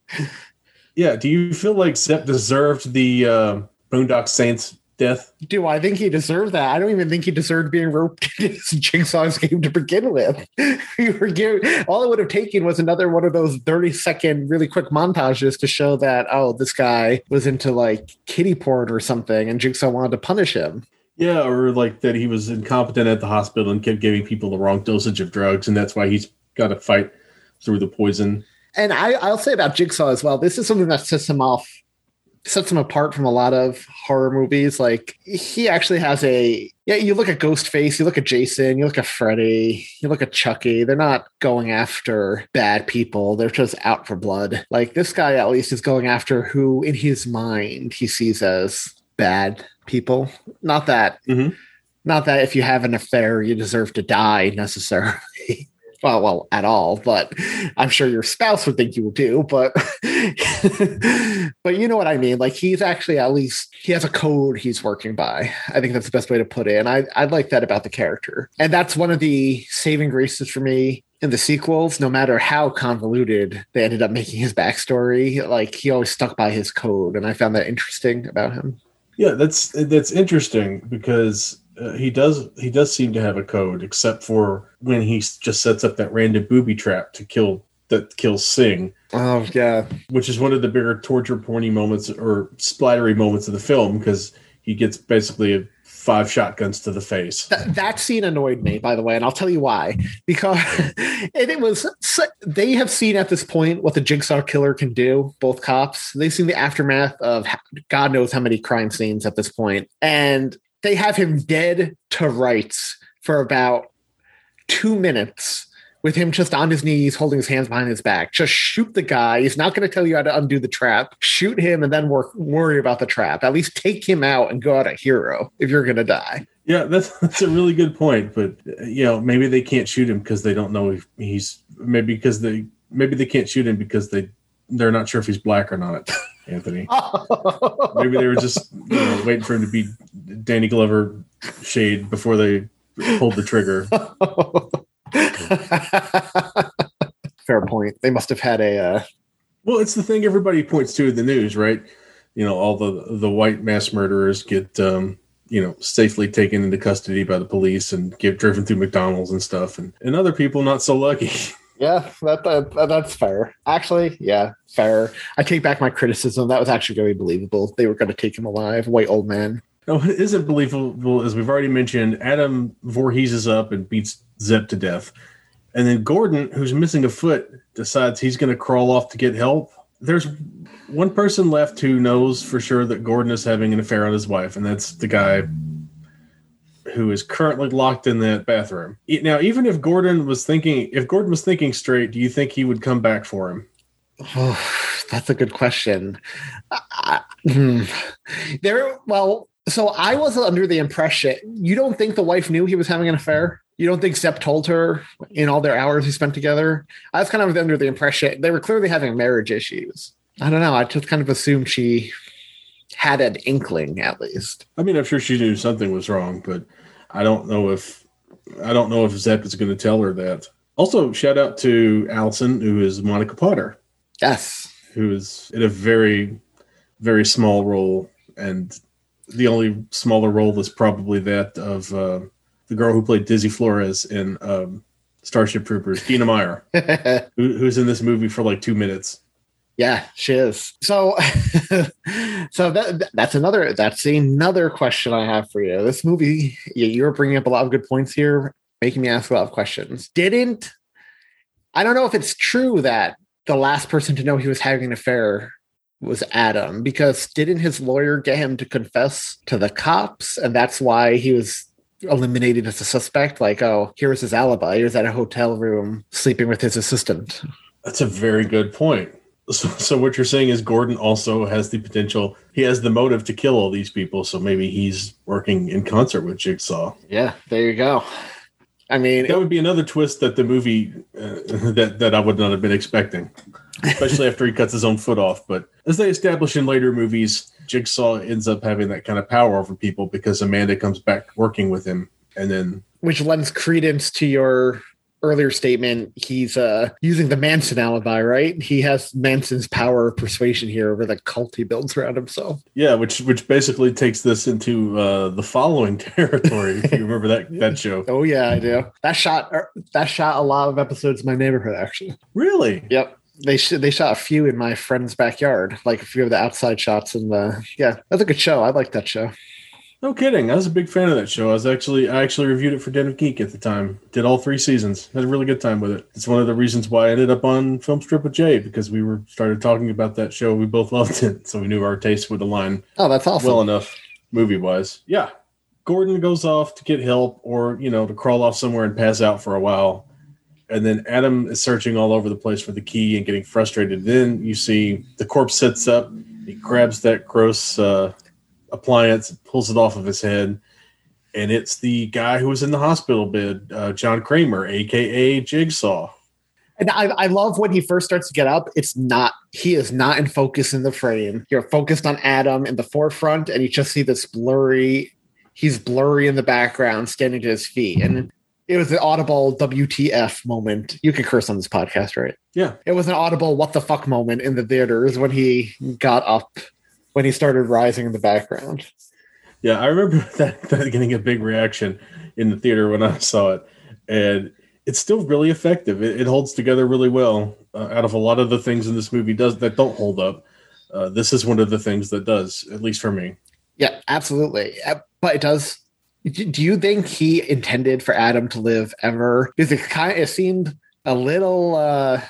Yeah. Do you feel like Zep deserved the uh, Boondock Saints death? Do I think he deserved that? I don't even think he deserved being roped into this Jigsaw's game to begin with. you were giving, all it would have taken was another one of those 30 second, really quick montages to show that, oh, this guy was into like kitty porn or something and Jigsaw wanted to punish him. Yeah, or like that he was incompetent at the hospital and kept giving people the wrong dosage of drugs, and that's why he's got to fight through the poison. And I, I'll say about Jigsaw as well. This is something that sets him off, sets him apart from a lot of horror movies. Like he actually has a yeah. You look at Ghostface, you look at Jason, you look at Freddy, you look at Chucky. They're not going after bad people. They're just out for blood. Like this guy, at least, is going after who, in his mind, he sees as bad people. Not that. Mhm. Not that if you have an affair, you deserve to die necessarily. Well, well, at all, but I'm sure your spouse would think you would do. But, but you know what I mean. Like he's actually at least he has a code he's working by. I think that's the best way to put it. And I I like that about the character. And that's one of the saving graces for me in the sequels. No matter how convoluted they ended up making his backstory, like he always stuck by his code, and I found that interesting about him. Yeah, that's that's interesting because uh, he does he does seem to have a code, except for when he just sets up that random booby trap to kill that kills Singh, Oh yeah, which is one of the bigger torture porny moments or splattery moments of the film because he gets basically five shotguns to the face. Th- that scene annoyed me, by the way, and I'll tell you why. Because and it was they have seen at this point what the Jigsaw killer can do. Both cops, they've seen the aftermath of God knows how many crime scenes at this point, and they have him dead to rights for about two minutes. With him just on his knees, holding his hands behind his back, just shoot the guy. He's not going to tell you how to undo the trap. Shoot him and then work, worry about the trap. At least take him out and go out a hero if you're going to die. Yeah, that's that's a really good point. But uh, you know, maybe they can't shoot him because they don't know if he's maybe because they maybe they can't shoot him because they they're not sure if he's black or not. Anthony, maybe they were just you know, waiting for him to be Danny Glover shade before they pulled the trigger. Fair point. They must have had a. Uh, Well, it's the thing everybody points to in the news, right? You know, all the the white mass murderers get um, you know safely taken into custody by the police and get driven through McDonald's and stuff, and and other people not so lucky. yeah, that, that that's fair. Actually, yeah, fair. I take back my criticism. That was actually very believable. They were going to take him alive, white old man. No, what isn't believable, as we've already mentioned, Adam Voorhees is up and beats Zep to death. And then Gordon, who's missing a foot, decides he's going to crawl off to get help. There's one person left who knows for sure that Gordon is having an affair on his wife, and that's the guy who is currently locked in that bathroom. Now, even if Gordon was thinking, if Gordon was thinking straight, do you think he would come back for him? Oh, that's a good question. Hmm. There, well, so I was under the impression you don't think the wife knew he was having an affair. You don't think Zep told her in all their hours he spent together. I was kind of under the impression they were clearly having marriage issues. I don't know. I just kind of assumed she had an inkling, at least. I mean, I'm sure she knew something was wrong, but I don't know if I don't know if Zep is going to tell her that. Also, shout out to Allison, who is Monica Potter, Yes. who is in a very, very small role, and the only smaller role is probably that of uh, the girl who played Dizzy Flores in um, Starship Troopers, Dina Meyer, who, who's in this movie for like two minutes. Yeah, she is. So, so that that's another that's another question I have for you. This movie, you, you're bringing up a lot of good points here, making me ask a lot of questions. Didn't I don't know if it's true that the last person to know he was having an affair was Adam because didn't his lawyer get him to confess to the cops, and that's why he was eliminated as a suspect? Like, oh, here's his alibi. He was at a hotel room sleeping with his assistant. That's a very good point. So, so what you're saying is Gordon also has the potential. He has the motive to kill all these people. So maybe he's working in concert with Jigsaw. Yeah, there you go. I mean, That would be another twist that the movie uh, that that I would not have been expecting, especially after he cuts his own foot off. But as they establish in later movies, Jigsaw ends up having that kind of power over people because Amanda comes back working with him, and then which lends credence to your earlier statement. He's uh, using the Manson alibi, right? He has Manson's power of persuasion here over the cult he builds around himself. yeah, which which basically takes this into uh, the following territory. if you remember that that show? Oh yeah, I do. That shot er, that shot a lot of episodes in my neighborhood actually. Really? Yep. They sh- they shot a few in my friend's backyard, like a few of the outside shots and the yeah, that's a good show. I like that show. No kidding. I was a big fan of that show. I was actually I actually reviewed it for Den of Geek at the time. Did all three seasons. Had a really good time with it. It's one of the reasons why I ended up on Film Strip with Jay because we were started talking about that show. We both loved it, so we knew our taste would align Oh, that's awesome. well enough movie wise. Yeah. Gordon goes off to get help or, you know, to crawl off somewhere and pass out for a while. And then Adam is searching all over the place for the key and getting frustrated. Then you see the corpse sits up, he grabs that gross uh, appliance, pulls it off of his head, and it's the guy who was in the hospital bed, uh, John Kramer, aka Jigsaw. And I, I love when he first starts to get up. It's not he is not in focus in the frame. You're focused on Adam in the forefront, and you just see this blurry. He's blurry in the background, standing to his feet, and it was an audible WTF moment. You can curse on this podcast, right? Yeah. It was an audible what the fuck moment in the theaters when he got up, when he started rising in the background. Yeah, I remember that, that getting a big reaction in the theater when I saw it, and it's still really effective. It, it holds together really well. Uh, out of a lot of the things in this movie does that don't hold up, uh, this is one of the things that does, at least for me. Yeah, absolutely. Uh, But it does. Do you think he intended for Adam to live ever? Because it kind of it seemed a little uh,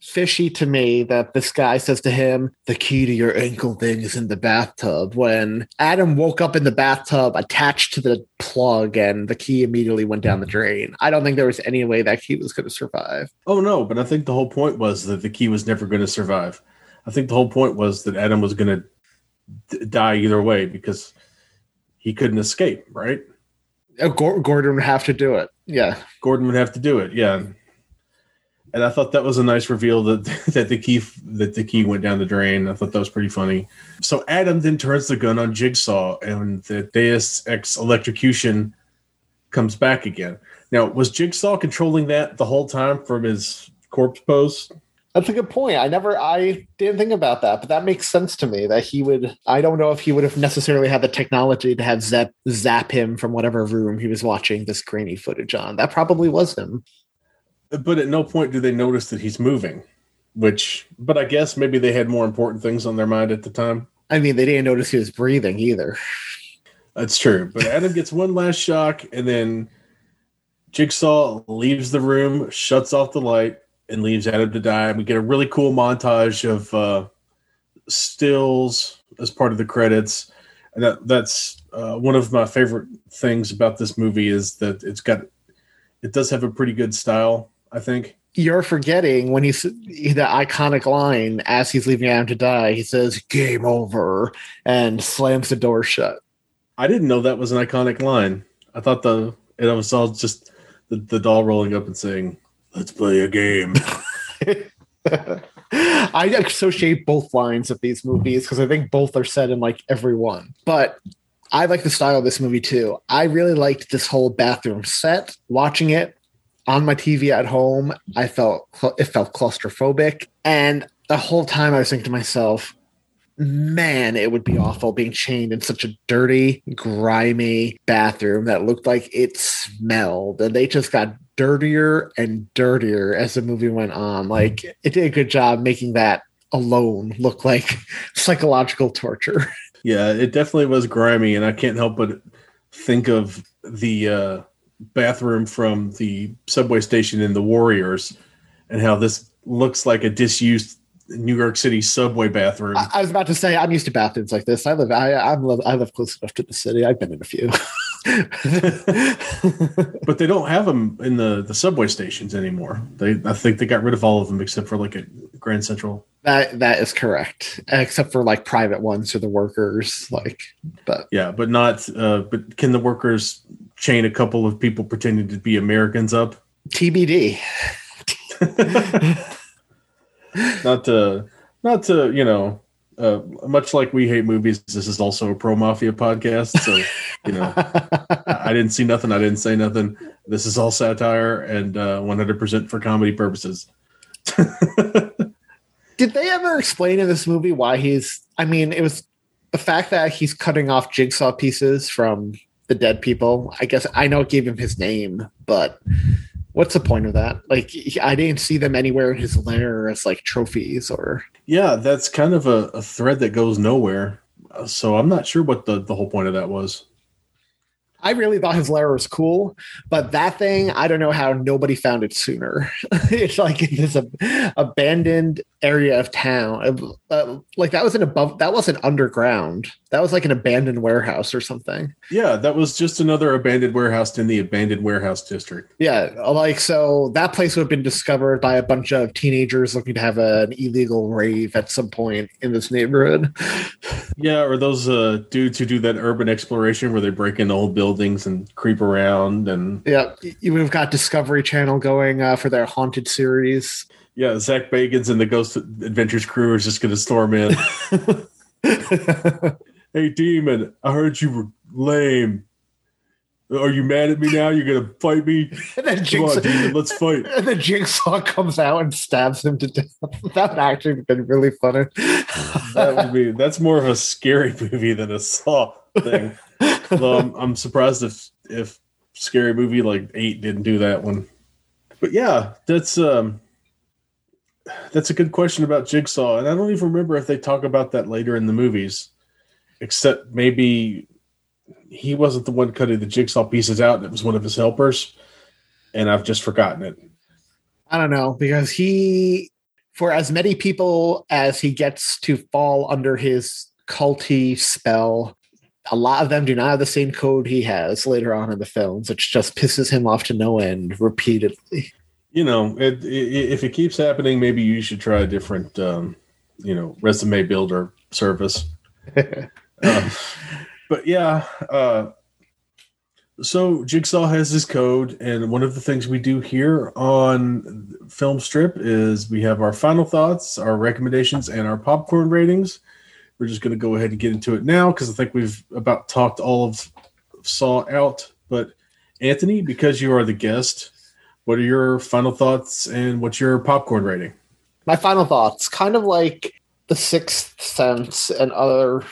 fishy to me that this guy says to him, "The key to your ankle thing is in the bathtub." When Adam woke up in the bathtub, attached to the plug, and the key immediately went down the drain. I don't think there was any way that key was going to survive. Oh no, but I think the whole point was that the key was never going to survive. I think the whole point was that Adam was going to d- die either way because he couldn't escape. Right? Uh, Gordon would have to do it. Yeah. Gordon would have to do it. Yeah. And I thought that was a nice reveal that that the key that the key went down the drain. I thought that was pretty funny. So Adam then turns the gun on Jigsaw, and the Deus Ex electrocution comes back again. Now, was Jigsaw controlling that the whole time from his corpse pose? That's a good point. I never, I didn't think about that, but that makes sense to me that he would. I don't know if he would have necessarily had the technology to have zap, zap him from whatever room he was watching this grainy footage on. That probably was him. But at no point do they notice that he's moving. Which, but I guess maybe they had more important things on their mind at the time. I mean, they didn't notice he was breathing either. That's true. But Adam gets one last shock, and then Jigsaw leaves the room, shuts off the light, and leaves Adam to die. And we get a really cool montage of uh, stills as part of the credits. And that, that's uh, one of my favorite things about this movie is that it's got it does have a pretty good style. I think. You're forgetting when he's the iconic line as he's leaving Adam to die. He says, "Game over," and slams the door shut. I didn't know that was an iconic line. I thought the it was all just the, the doll rolling up and saying, "Let's play a game." I associate both lines of these movies because I think both are said in like every one. But I like the style of this movie too. I really liked this whole bathroom set. Watching it on my TV at home, I felt it felt claustrophobic, and the whole time I was thinking to myself, "Man, it would be awful being chained in such a dirty, grimy bathroom that looked like it smelled." And they just got dirtier and dirtier as the movie went on. Like it did a good job making that alone look like psychological torture. Yeah, it definitely was grimy, and I can't help but think of the uh, bathroom from the subway station in The Warriors, and how this looks like a disused New York City subway bathroom. I, I was about to say I'm used to bathrooms like this. I live I I'm live, I live close enough to the city. I've been in a few. but they don't have them in the, the subway stations anymore. They, I think they got rid of all of them except for like a Grand Central. that that is correct, except for like private ones or the workers. Like, but Yeah, but not. Uh, but can the workers chain a couple of people pretending to be Americans up? TBD. not to not to you know uh, much like we hate movies this is also a pro mafia podcast so you know I, didn't see nothing i didn't say nothing this is all satire and uh, 100% for comedy purposes Did they ever explain in this movie why he's? I mean, it was the fact that he's cutting off jigsaw pieces from the dead people. I guess I know it gave him his name, but what's the point of that? Like, I didn't see them anywhere in his lair as like trophies or. yeah that's kind of a, a thread that goes nowhere Uh, so i'm not sure what the, the whole point of that was I really thought his lair was cool, but that thing, I don't know how nobody found it sooner. it's like in this ab- abandoned area of town. Uh, like that was an above, that wasn't underground. That was like an abandoned warehouse or something. Yeah, that was just another abandoned warehouse in the abandoned warehouse district. Yeah, like so that place would have been discovered by a bunch of teenagers looking to have an illegal rave at some point in this neighborhood. Yeah, or those uh, dudes who do that urban exploration where they break into old buildings and creep around and Yeah, you have got Discovery Channel going uh, for their haunted series. yeah, Zach Bagans and the Ghost Adventures crew is just going to storm in. hey, demon, I heard you were lame. Are you mad at me now? You're going to fight me? and then Come Jigsaw, on, demon, let's fight. and then Jigsaw comes out and stabs him to death. that would actually have been really funny. That would be that's more of a scary movie than a Saw thing. Though I'm, I'm surprised if if scary movie like eight didn't do that one. But yeah, that's um that's a good question about Jigsaw, and I don't even remember if they talk about that later in the movies, except maybe he wasn't the one cutting the jigsaw pieces out; it was one of his helpers, and I've just forgotten it. I don't know because he, for as many people as he gets to fall under his culty spell, a lot of them do not have the same code he has later on in the films, which just pisses him off to no end repeatedly. you know, it, i if it keeps happening, maybe you should try a different, um, you know, resume builder service. Uh, but yeah, uh, so Jigsaw has his code, and one of the things we do here on Film Strip is we have our final thoughts, our recommendations, and our popcorn ratings. We're just going to go ahead and get into it now because I think we've about talked all of Saw out. But Anthony, because you are the guest, what are your final thoughts and what's your popcorn rating? My final thoughts kind of like The Sixth Sense and other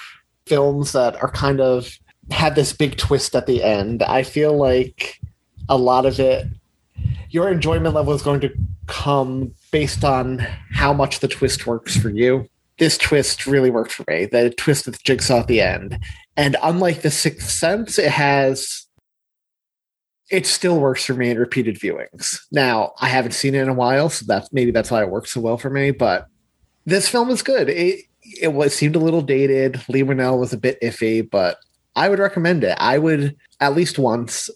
films that are kind of have this big twist at the end. I feel like a lot of it, your enjoyment level is going to come based on how much the twist works for you. This twist really worked for me. The twist with Jigsaw at the end. And unlike The Sixth Sense, it has it still works for me in repeated viewings. Now, I haven't seen it in a while, so that's maybe that's why it works so well for me. But this film is good. It it was seemed a little dated. Leigh Whannell was a bit iffy, but I would recommend it. I would at least once,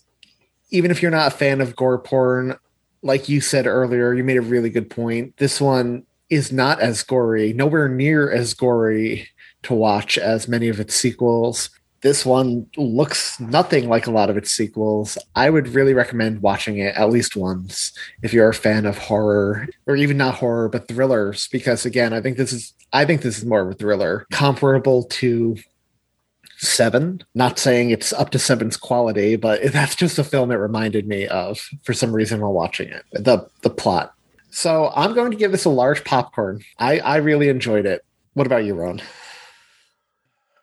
even if you're not a fan of gore porn. Like you said earlier, you made a really good point. This one is not as gory, nowhere near as gory to watch as many of its sequels this one looks nothing like a lot of its sequels. I would really recommend watching it at least once if you're a fan of horror or even not horror but thrillers because again, I think this is I think this is more of a thriller comparable to 7. Not saying it's up to 7's quality, but that's just a film it reminded me of for some reason while watching it. The the plot. So, I'm going to give this a large popcorn. I I really enjoyed it. What about you, Ron?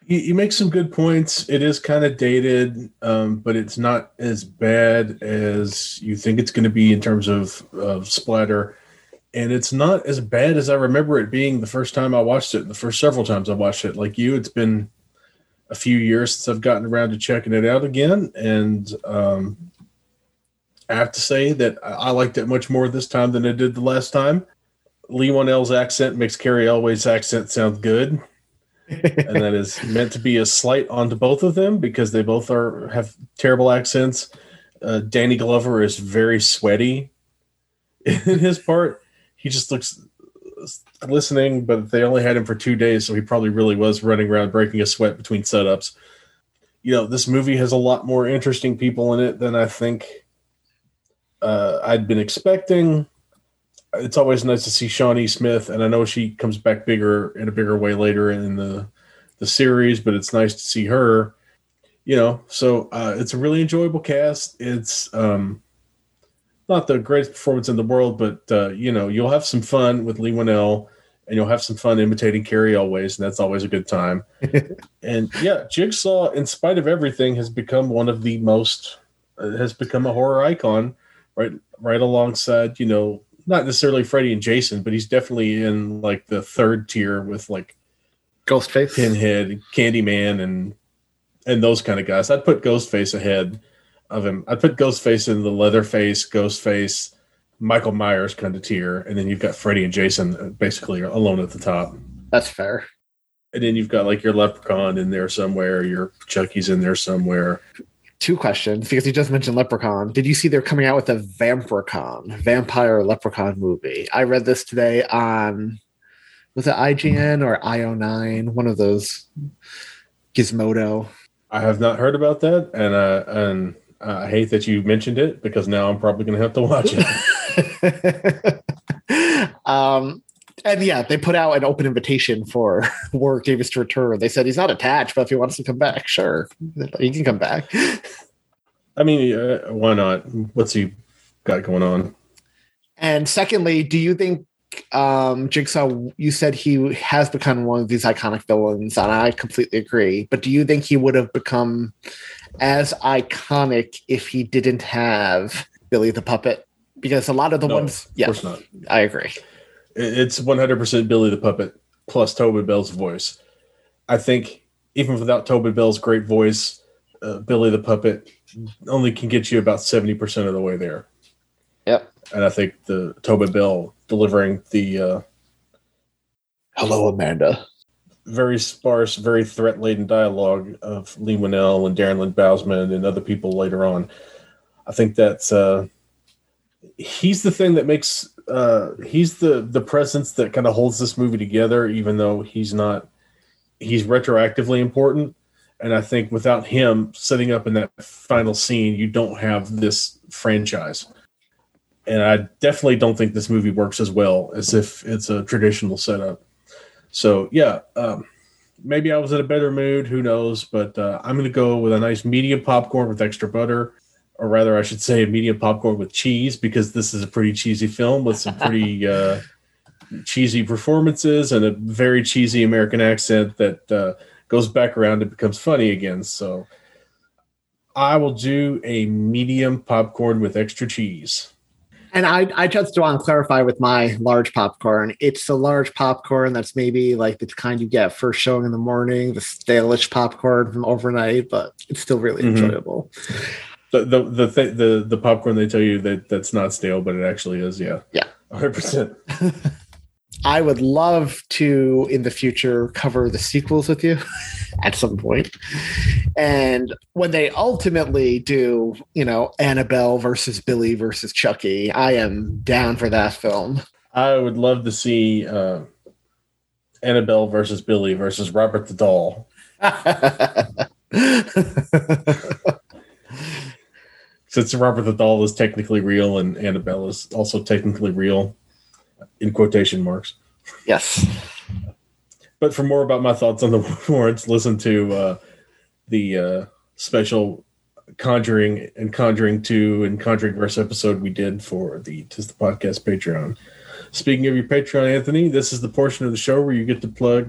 You, you make some good points. It is kind of dated, um, but it's not as bad as you think it's going to be in terms of, of splatter. And it's not as bad as I remember it being the first time I watched it. The first several times I watched it, like you, it's been a few years since I've gotten around to checking it out again, and um, I have to say that I, liked it much more this time than I did the last time. Leigh Whannell's accent makes Cary Elwes's accent sound good and that is meant to be a slight onto both of them because they both are have terrible accents. Uh, Danny Glover is very sweaty in his part. He just looks listening, but they only had him for two days, so he probably really was running around breaking a sweat between setups. You know, this movie has a lot more interesting people in it than I think uh, I'd been expecting it's always nice to see Shawnee Smith, and I know she comes back bigger in a bigger way later in the the series, but it's nice to see her. You know, so uh, it's a really enjoyable cast. It's um, not the greatest performance in the world, but uh, you know, you'll have some fun with Leigh Whannell, and you'll have some fun imitating Cary Elwes, and that's always a good time. and yeah, Jigsaw, in spite of everything, has become one of the most uh, has become a horror icon, right? Right alongside, you know, not necessarily Freddy and Jason, but he's definitely in like the third tier with like Ghostface, Pinhead, Candyman, and and those kind of guys. I'd put Ghostface ahead of him. I'd put Ghostface in the Leatherface, Ghostface, Michael Myers kind of tier, and then you've got Freddy and Jason uh, basically alone at the top. That's fair. And then you've got like your Leprechaun in there somewhere, your Chucky's in there somewhere. Two questions because you just mentioned Leprechaun. Did you see they're coming out with a Vamprechaun, Vampire Leprechaun movie? I read this today on was it IGN or IO9, one of those Gizmodo. I have not heard about that, and uh, and I hate that you mentioned it because now I'm probably going to have to watch it. um, and yeah, they put out an open invitation for Warwick Davis to return. They said he's not attached, but if he wants to come back, sure, he can come back. I mean, uh, why not? What's he got going on? And secondly, do you think um, Jigsaw? You said he has become one of these iconic villains, and I completely agree. But do you think he would have become as iconic if he didn't have Billy the Puppet? Because a lot of the no, ones, yeah, course not. I agree. It's 100% Billy the Puppet plus Tobin Bell's voice. I think even without Tobin Bell's great voice, uh, Billy the Puppet only can get you about 70% of the way there. Yep. And I think the Tobin Bell delivering the uh, Hello, Amanda. Very sparse, very threat laden dialogue of Leigh Whannell and Darren Lynn Bousman and other people later on. I think that's uh, he's the thing that makes uh, he's the the presence that kind of holds this movie together, even though he's not he's retroactively important. And I think without him setting up in that final scene, you don't have this franchise. And I definitely don't think this movie works as well as if it's a traditional setup. So yeah, um, maybe I was in a better mood. Who knows? But uh, I'm going to go with a nice medium popcorn with extra butter or rather, I should say, a medium popcorn with cheese, because this is a pretty cheesy film with some pretty uh, cheesy performances and a very cheesy American accent that uh, goes back around and becomes funny again. So I will do a medium popcorn with extra cheese. And I, I just want to clarify with my large popcorn. It's a large popcorn that's maybe like the kind you get first showing in the morning, the stalish popcorn from overnight, but it's still really mm-hmm. enjoyable the the the, th- the the popcorn they tell you that that's not stale, but it actually is. Yeah, yeah, hundred percent. I would love to in the future cover the sequels with you at some point. And when they ultimately do, you know, Annabelle versus Billy versus Chucky, I am down for that film. I would love to see uh, Annabelle versus Billy versus Robert the Doll. since Robert the Doll is technically real and Annabelle is also technically real, in quotation marks. Yes. But for more about my thoughts on the Warrens, listen to uh, the uh, special Conjuring and Conjuring 2 and Conjuring Verse episode we did for the Tis the Podcast Patreon. Speaking of your Patreon, Anthony, this is the portion of the show where you get to plug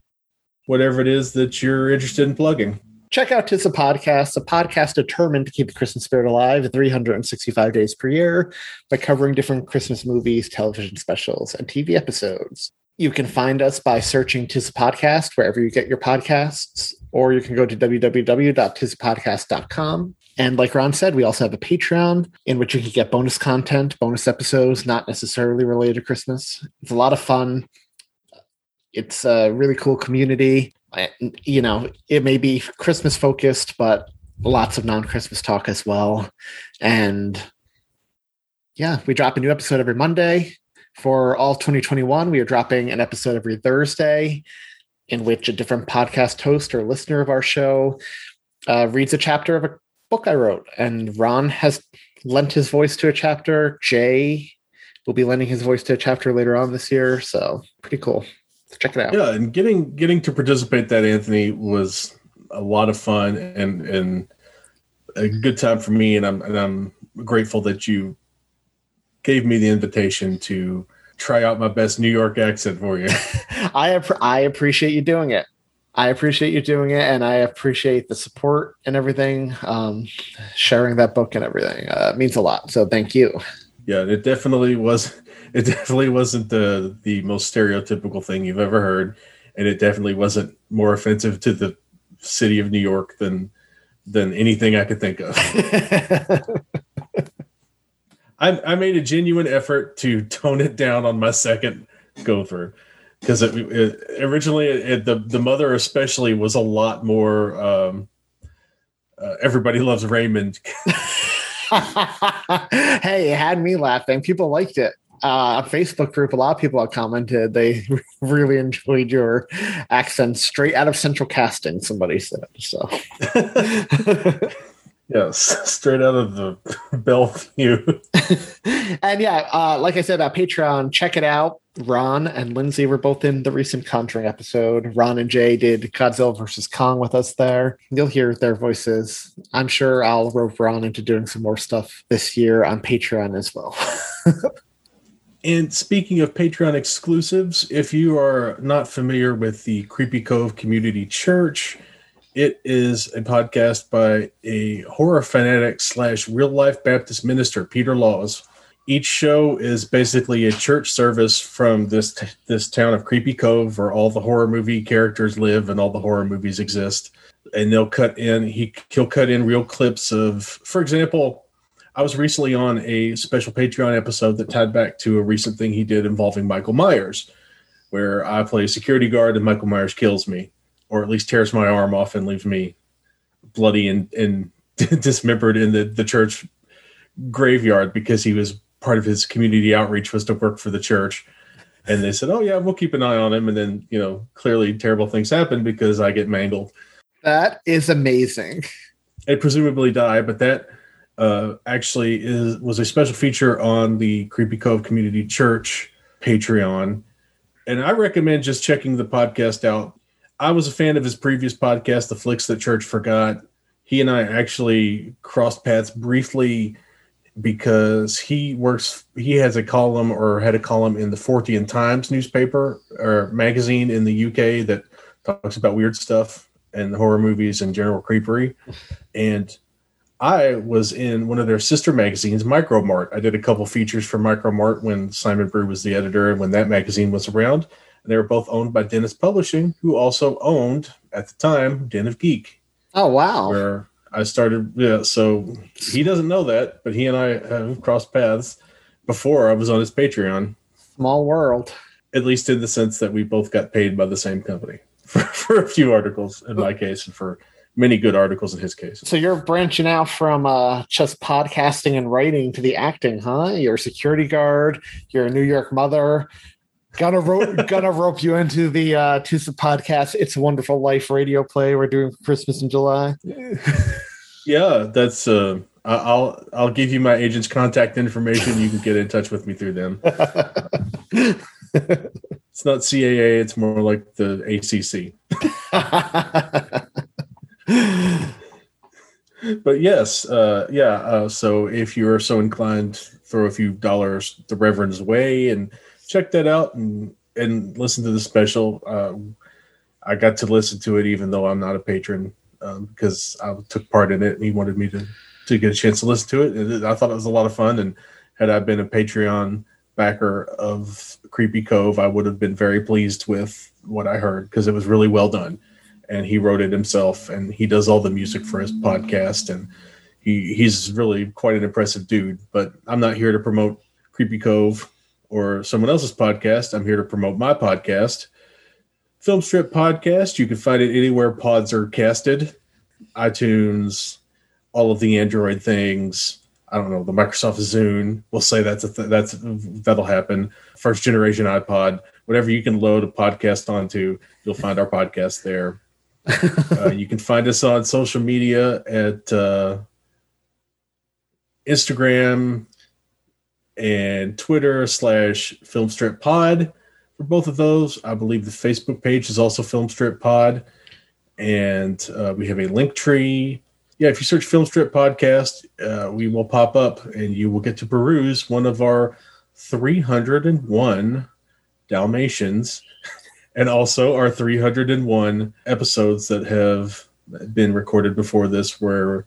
whatever it is that you're interested in plugging check out Tis a Podcast, a podcast determined to keep the Christmas spirit alive 365 days per year by covering different Christmas movies, television specials, and TV episodes. You can find us by searching Tis a Podcast wherever you get your podcasts, or you can go to www.tisapodcast.com. And like Ron said, we also have a Patreon in which you can get bonus content, bonus episodes, not necessarily related to Christmas. It's a lot of fun. It's a really cool community you know, it may be Christmas focused, but lots of non Christmas talk as well. And yeah, we drop a new episode every Monday. For all 2021, we are dropping an episode every Thursday in which a different podcast host or listener of our show uh, reads a chapter of a book I wrote. And Ron has lent his voice to a chapter. Jay will be lending his voice to a chapter later on this year. So pretty cool check it out. Yeah, and getting getting to participate that Anthony was a lot of fun and and a good time for me, and I'm and I'm grateful that you gave me the invitation to try out my best New York accent for you. I I appreciate you doing it. I appreciate you doing it, and I appreciate the support and everything. Um, sharing that book and everything uh, means a lot. So thank you. Yeah, it definitely was it definitely wasn't the the most stereotypical thing you've ever heard, and it definitely wasn't more offensive to the city of New York than than anything I could think of. I, I made a genuine effort to tone it down on my second go through because it, it, originally it, the the mother especially was a lot more. Um, uh, everybody loves Raymond. hey, it had me laughing. People liked it. Uh, a Facebook group, a lot of people have commented they really enjoyed your accent straight out of Central Casting. Somebody said so. Yes, straight out of the Bellevue. and yeah, uh, like I said, uh, Patreon, check it out. Ron and Lindsay were both in the recent Conjuring episode. Ron and Jay did Godzilla versus Kong with us there. You'll hear their voices. I'm sure I'll rope Ron into doing some more stuff this year on Patreon as well. And speaking of Patreon exclusives, if you are not familiar with the Creepy Cove Community Church, it is a podcast by a horror fanatic slash real life Baptist minister, Peter Laws. Each show is basically a church service from this t- this town of Creepy Cove, where all the horror movie characters live and all the horror movies exist. And they'll cut in he he'll cut in real clips of, for example, I was recently on a special Patreon episode that tied back to a recent thing he did involving Michael Myers, where I play a security guard and Michael Myers kills me or at least tears my arm off and leaves me bloody and, and dismembered in the, the church graveyard because he was part of his community outreach was to work for the church. And they said, "Oh yeah, we'll keep an eye on him." And then you know, clearly terrible things happen because I get mangled. That is amazing. I presumably die, but that uh, actually is was a special feature on the Creepy Cove Community Church Patreon, and I recommend just checking the podcast out I was a fan of his previous podcast, The Flicks That Church Forgot. He and I actually crossed paths briefly because he works he has a column or had a column in the Fortean Times newspaper or magazine in the UK that talks about weird stuff and horror movies and general creepery. And I was in one of their sister magazines, Micro Mart. I did a couple features for Micro Mart when Simon Brew was the editor and when that magazine was around. And they were both owned by Dennis Publishing, who also owned at the time Den of Geek. Oh wow! Where I started. Yeah, so he doesn't know that, but he and I have crossed paths before I was on his Patreon. Small world. At least in the sense that we both got paid by the same company for, for a few articles in my case, and for many good articles in his case. So you're branching out from uh, just podcasting and writing to the acting, huh? You're a security guard. You're a New York mother. Gonna rope, gonna rope you into the uh, Tis a podcast. It's a Wonderful Life radio play we're doing for Christmas in July. yeah, that's. Uh, I'll I'll give you my agent's contact information. You can get in touch with me through them. it's not CAA. It's more like the ACC. but yes, uh, yeah. Uh, so if you are so inclined, throw a few dollars the Reverend's way and check that out and and listen to the special. Uh, I got to listen to it even though I'm not a patron um, because I took part in it and he wanted me to to get a chance to listen to it. And I thought it was a lot of fun. And had I been a Patreon backer of Creepy Cove, I would have been very pleased with what I heard because it was really well done. And he wrote it himself, and he does all the music for his podcast, and he he's really quite an impressive dude. But I'm not here to promote Creepy Cove or someone else's podcast. I'm here to promote my podcast, Film Strip Podcast. You can find it anywhere pods are casted, iTunes, all of the Android things. I don't know the Microsoft Zune. We'll say that's a th- that's that'll happen. First generation iPod, whatever you can load a podcast onto, you'll find our podcast there. Uh, you can find us on social media at uh, Instagram, and Twitter slash Filmstrip Pod. For both of those, I believe the Facebook page is also Filmstrip Pod, and uh, we have a link tree. Yeah, if you search Filmstrip Podcast, uh, we will pop up, and you will get to peruse one of our 301 Dalmatians, and also our 301 episodes that have been recorded before this, where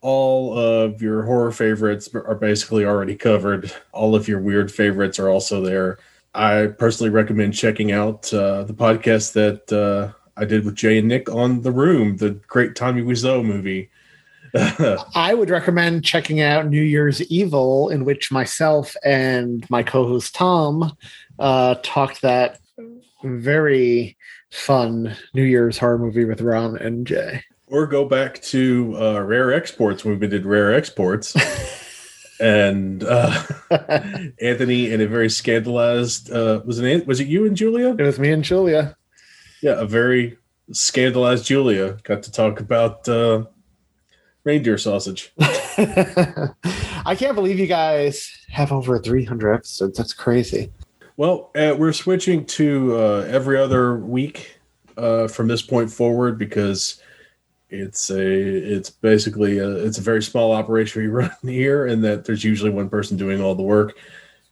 all of your horror favorites are basically already covered. All of your weird favorites are also there. I personally recommend checking out uh, the podcast that uh, I did with Jay and Nick on The Room, the great Tommy Wiseau movie. I would recommend checking out New Year's Evil, in which myself and my co-host Tom uh, talked that very fun New Year's horror movie with Ron and Jay. Or go back to uh, Rare Exports when we did Rare Exports. and uh, Anthony in a very scandalized uh, was it was it you and Julia? It was me and Julia. Yeah, a very scandalized Julia got to talk about uh, reindeer sausage. I can't believe you guys have over 300 episodes. That's crazy. Well, uh, we're switching to uh, every other week uh, from this point forward because it's a it's basically a, it's a very small operation we run here, and that there's usually one person doing all the work.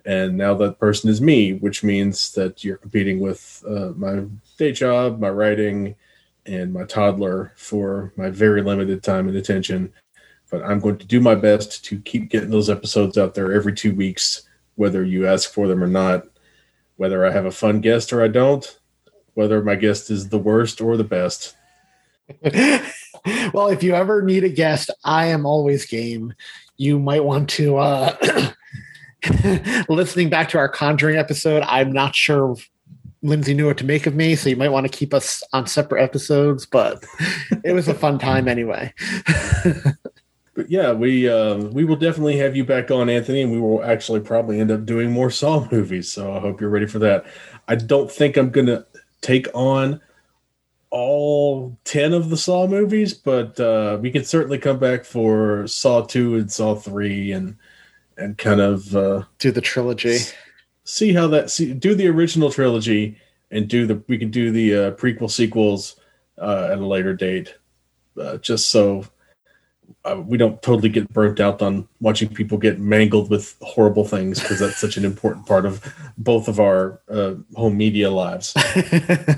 And now that person is me, which means that you're competing with uh, my day job, my writing, and my toddler for my very limited time and attention. But I'm going to do my best to keep getting those episodes out there every two weeks, whether you ask for them or not, whether I have a fun guest or I don't, whether my guest is the worst or the best. well, if you ever need a guest, I am always game. You might want to uh listening back to our conjuring episode, I'm not sure Lindsay knew what to make of me, so you might want to keep us on separate episodes, but it was a fun time anyway. but yeah, we uh, we will definitely have you back on, Anthony, and we will actually probably end up doing more Saw movies. So I hope you're ready for that. I don't think I'm gonna take on all 10 of the Saw movies, but uh, we can certainly come back for Saw 2 and Saw 3 and and kind of uh, do the trilogy see how that see, do the original trilogy and do the we can do the uh, prequel sequels uh, at a later date, uh, just so uh, we don't totally get burnt out on watching people get mangled with horrible things because that's such an important part of both of our uh, home media lives.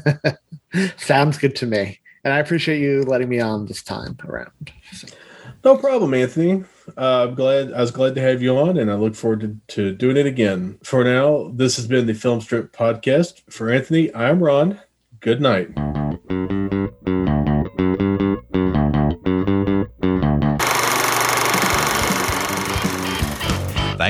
Sounds good to me, and I appreciate you letting me on this time around. So. No problem, Anthony. Uh, I'm glad I was glad to have you on, and I look forward to, to doing it again. For now, this has been the Film Strip podcast. For Anthony, I'm Ron. Good night.